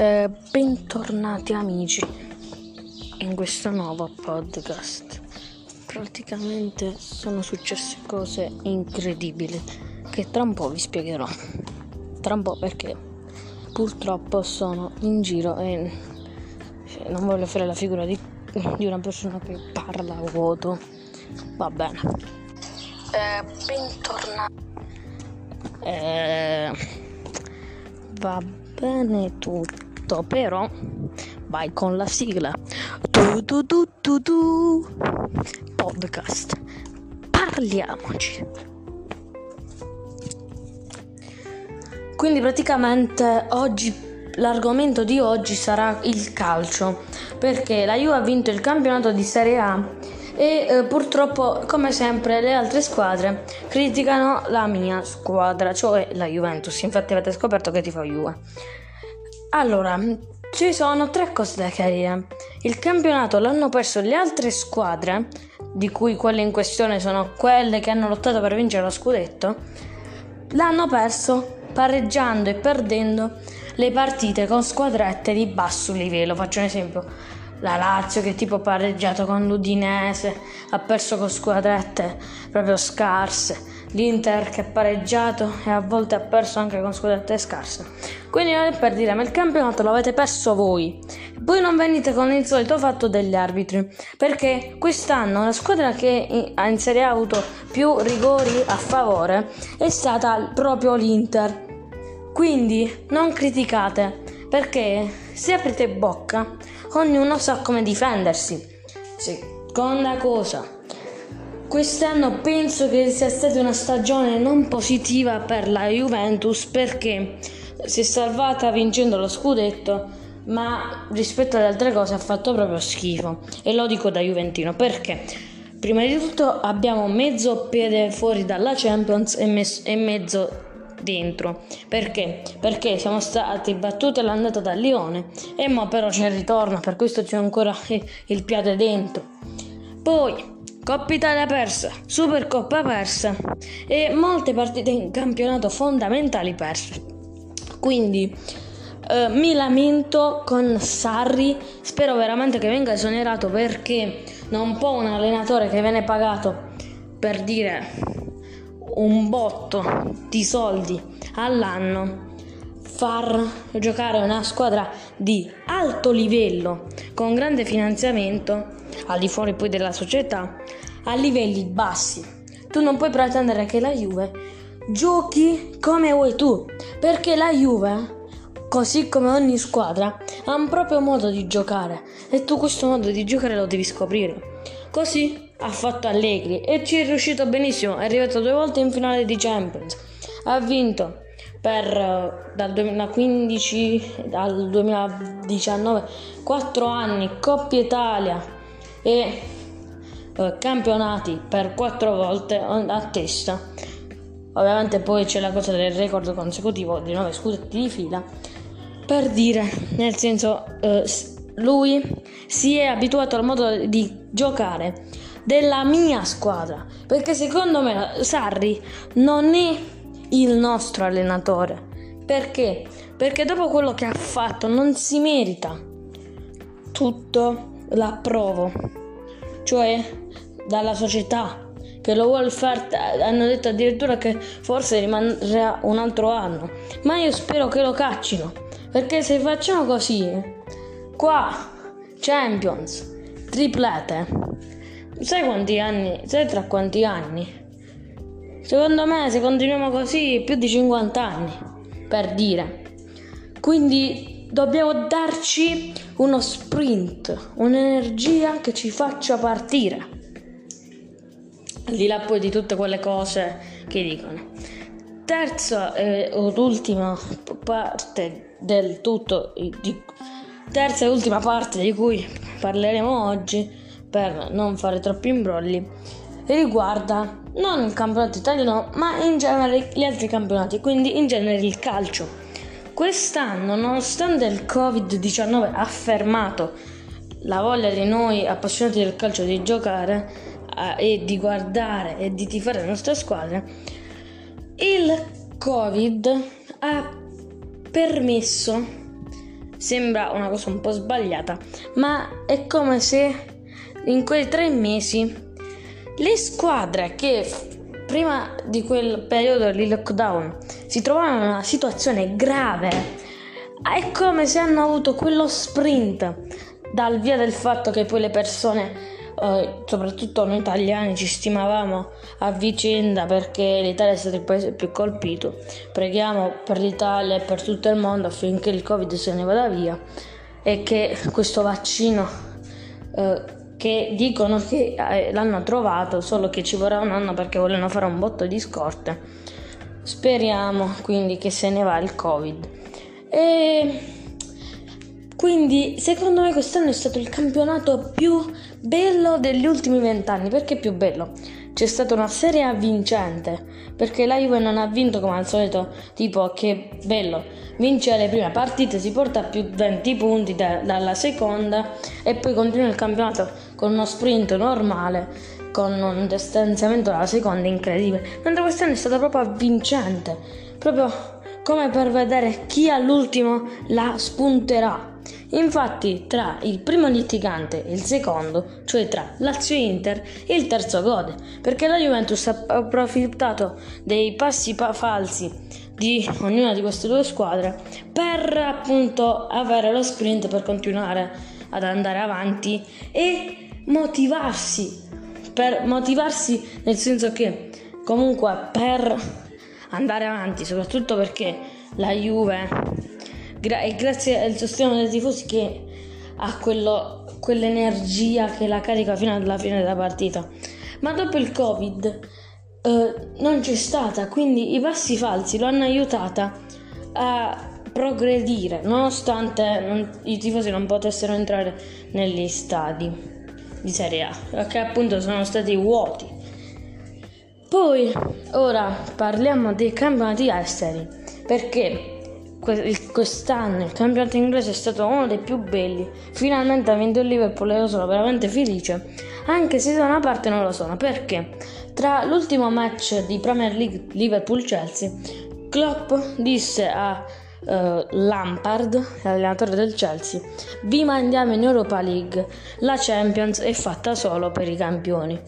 Eh, bentornati amici in questo nuovo podcast. Praticamente sono successe cose incredibili che tra un po' vi spiegherò. Tra un po' perché purtroppo sono in giro e cioè, non voglio fare la figura di, di una persona che parla a vuoto. Va bene. Eh, bentornati. Eh, va bene tutto tutto, però vai con la sigla. Tu tu tu tu tu. Podcast. Parliamoci. Quindi praticamente oggi l'argomento di oggi sarà il calcio, perché la Juve ha vinto il campionato di Serie A e eh, purtroppo come sempre le altre squadre criticano la mia squadra, cioè la Juventus. Infatti avete scoperto che ti fa Juve. Allora, ci sono tre cose da chiarire. Il campionato l'hanno perso le altre squadre, di cui quelle in questione sono quelle che hanno lottato per vincere lo scudetto, l'hanno perso pareggiando e perdendo le partite con squadrette di basso livello. Faccio un esempio. La Lazio che tipo pareggiato con l'Udinese, ha perso con squadrette proprio scarse l'Inter che ha pareggiato e a volte ha perso anche con squadrette scarse. Quindi non è per dire, ma il campionato lo avete perso voi. Poi non venite con il solito fatto degli arbitri, perché quest'anno la squadra che ha in Serie A avuto più rigori a favore è stata proprio l'Inter. Quindi non criticate, perché se aprite bocca, ognuno sa come difendersi. Seconda cosa, Quest'anno penso che sia stata una stagione non positiva per la Juventus perché si è salvata vincendo lo scudetto, ma rispetto alle altre cose ha fatto proprio schifo. E lo dico da Juventino perché prima di tutto abbiamo mezzo piede fuori dalla Champions e, mes- e mezzo dentro. Perché? Perché siamo stati battuti all'andata da Lione e mo però c'è il ritorno, per questo c'è ancora il piede dentro. Poi Coppa Italia persa, Supercoppa persa e molte partite in campionato fondamentali perse. Quindi eh, mi lamento con Sarri, spero veramente che venga esonerato perché non può un allenatore che viene pagato per dire un botto di soldi all'anno far giocare una squadra di alto livello con grande finanziamento al di fuori poi della società, a livelli bassi. Tu non puoi pretendere che la Juve giochi come vuoi tu, perché la Juve, così come ogni squadra, ha un proprio modo di giocare e tu questo modo di giocare lo devi scoprire. Così ha fatto Allegri e ci è riuscito benissimo, è arrivato due volte in finale di Champions, ha vinto per eh, dal 2015 al 2019 4 anni Coppa Italia e eh, campionati per quattro volte a testa. Ovviamente poi c'è la cosa del record consecutivo di 9 scudetti di fila. Per dire, nel senso, eh, lui si è abituato al modo di giocare della mia squadra. Perché secondo me Sarri non è il nostro allenatore. Perché? Perché dopo quello che ha fatto non si merita tutto l'approvo, cioè dalla società che lo vuole fare, hanno detto addirittura che forse rimarrà un altro anno, ma io spero che lo caccino, perché se facciamo così, qua Champions, triplete, sai quanti anni, sai tra quanti anni? Secondo me se continuiamo così più di 50 anni, per dire. Quindi Dobbiamo darci uno sprint, un'energia che ci faccia partire. Al di là poi di tutte quelle cose che dicono. Terza ed ultima parte del tutto, di, terza e ultima parte di cui parleremo oggi, per non fare troppi imbrogli, riguarda non il campionato italiano, ma in genere gli altri campionati, quindi in genere il calcio. Quest'anno, nonostante il Covid-19 ha fermato la voglia di noi appassionati del calcio di giocare eh, e di guardare e di tifare le nostre squadre, il Covid ha permesso sembra una cosa un po' sbagliata, ma è come se in quei tre mesi le squadre che prima di quel periodo di lockdown si trovavano in una situazione grave, è come se hanno avuto quello sprint dal via del fatto che poi le persone Uh, soprattutto noi italiani ci stimavamo a vicenda perché l'Italia è stato il paese più colpito. Preghiamo per l'Italia e per tutto il mondo affinché il Covid se ne vada via e che questo vaccino uh, che dicono che eh, l'hanno trovato, solo che ci vorrà un anno perché vogliono fare un botto di scorte. Speriamo quindi che se ne va il Covid. E quindi secondo me quest'anno è stato il campionato più bello degli ultimi vent'anni. Perché più bello? C'è stata una serie A vincente, perché la Juve non ha vinto come al solito, tipo che bello, vince le prime partite, si porta più 20 punti da, dalla seconda e poi continua il campionato con uno sprint normale, con un distanziamento dalla seconda incredibile. Mentre quest'anno è stata proprio vincente, proprio come per vedere chi all'ultimo la spunterà. Infatti, tra il primo litigante e il secondo, cioè tra Lazio e Inter, il terzo gode, perché la Juventus ha approfittato dei passi pa- falsi di ognuna di queste due squadre per appunto avere lo sprint per continuare ad andare avanti e motivarsi per motivarsi nel senso che comunque per andare avanti soprattutto perché la Juve gra- è grazie al sostegno dei tifosi che ha quello, quell'energia che la carica fino alla fine della partita. Ma dopo il Covid eh, non c'è stata, quindi i passi falsi lo hanno aiutata a progredire, nonostante non, i tifosi non potessero entrare negli stadi di Serie A, perché appunto sono stati vuoti. Poi, ora parliamo dei campionati esteri, perché quest'anno il campionato inglese è stato uno dei più belli. Finalmente ha vinto il Liverpool e io sono veramente felice. Anche se da una parte non lo sono. Perché? Tra l'ultimo match di Premier League Liverpool-Chelsea, Klopp disse a uh, Lampard, l'allenatore del Chelsea, vi mandiamo in Europa League. La Champions è fatta solo per i campioni.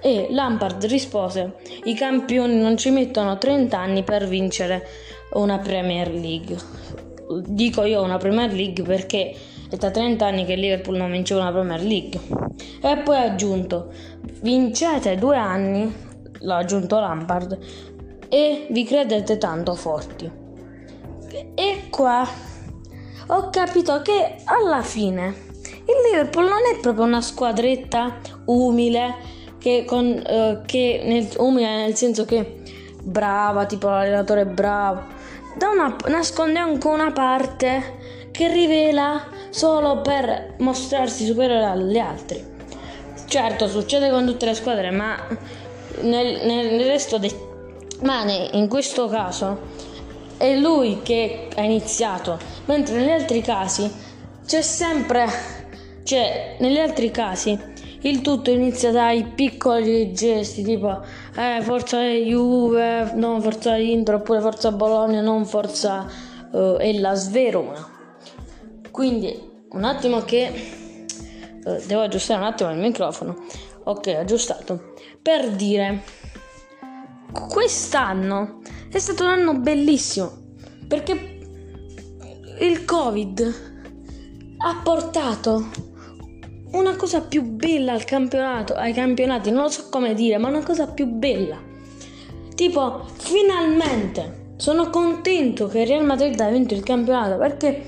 E Lampard rispose, i campioni non ci mettono 30 anni per vincere una Premier League. Dico io una Premier League perché è da 30 anni che Liverpool non vinceva una Premier League. E poi ha aggiunto, vincete due anni, l'ha aggiunto Lampard, e vi credete tanto forti. E qua ho capito che alla fine il Liverpool non è proprio una squadretta umile che, con, uh, che nel, umile nel senso che brava, tipo l'allenatore è bravo da una, nasconde anche una parte che rivela solo per mostrarsi superiore agli altri. Certo, succede con tutte le squadre, ma nel, nel resto dei... Ma in questo caso è lui che ha iniziato, mentre negli altri casi c'è sempre... Cioè, negli altri casi il tutto inizia dai piccoli gesti, tipo eh, forza Juve, non forza Inter, oppure forza Bologna, non forza uh, Ellas Verona. Quindi un attimo che uh, devo aggiustare un attimo il microfono. Ok, aggiustato. Per dire, quest'anno è stato un anno bellissimo perché il Covid ha portato una cosa più bella al campionato, ai campionati, non lo so come dire, ma una cosa più bella. Tipo, finalmente sono contento che il Real Madrid ha vinto il campionato perché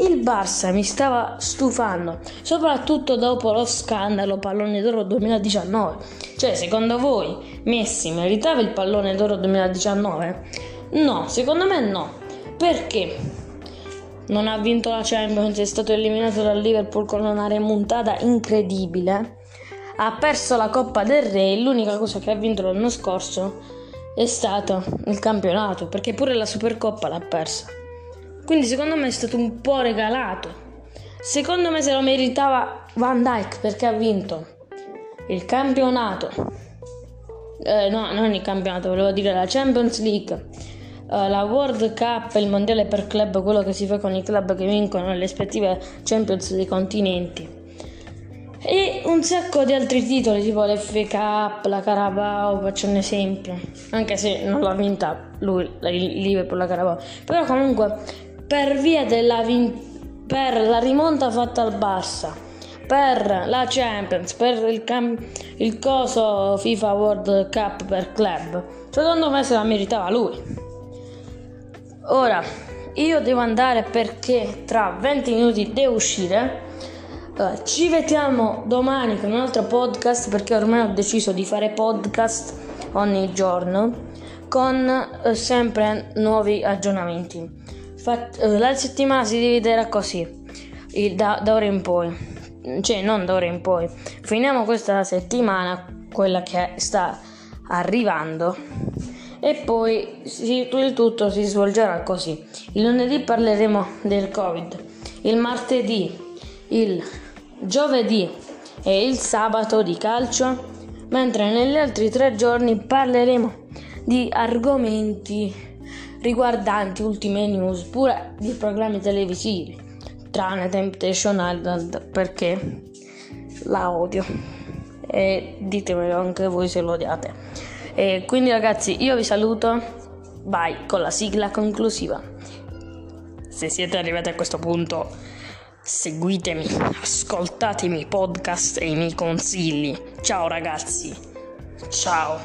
il Barça mi stava stufando, soprattutto dopo lo scandalo pallone d'oro 2019. Cioè, secondo voi Messi meritava il pallone d'oro 2019? No, secondo me no. Perché? non ha vinto la Champions, è stato eliminato dal Liverpool con una remontata incredibile. Ha perso la Coppa del Re, l'unica cosa che ha vinto l'anno scorso è stato il campionato, perché pure la Supercoppa l'ha persa. Quindi secondo me è stato un po' regalato. Secondo me se lo meritava Van Dyke perché ha vinto il campionato. Eh, no, non il campionato, volevo dire la Champions League uh, la World Cup, il mondiale per club, quello che si fa con i club che vincono le rispettive Champions dei continenti. E un sacco di altri titoli, tipo l'F Cup, la Carabao, faccio un esempio. Anche se non l'ha vinta lui, il Liverpool, la Carabao. Però comunque, per via della vin- per la rimonta fatta al Barça, per la Champions, per il, cam- il coso FIFA World Cup per club, secondo me se la meritava lui. Ora, io devo andare perché tra 20 minuti devo uscire Uh, ci vediamo domani con un altro podcast perché ormai ho deciso di fare podcast ogni giorno con uh, sempre nuovi aggiornamenti. Uh, la settimana si dividerà così, da, da, ora in poi, cioè non da ora in poi. Finiamo questa settimana, quella che sta arrivando, e poi si, il tutto si svolgerà così. Il lunedì parleremo del Covid, il martedì il giovedì e il sabato di calcio, mentre negli altri tre giorni parleremo di argomenti riguardanti ultime news, pure di programmi televisivi, tranne Temptation Island perché la odio e ditemelo anche voi se lo odiate. E quindi ragazzi io vi saluto, bye con la sigla conclusiva. Se siete arrivati a questo punto Seguitemi, ascoltatemi i podcast e i miei consigli. Ciao ragazzi. Ciao.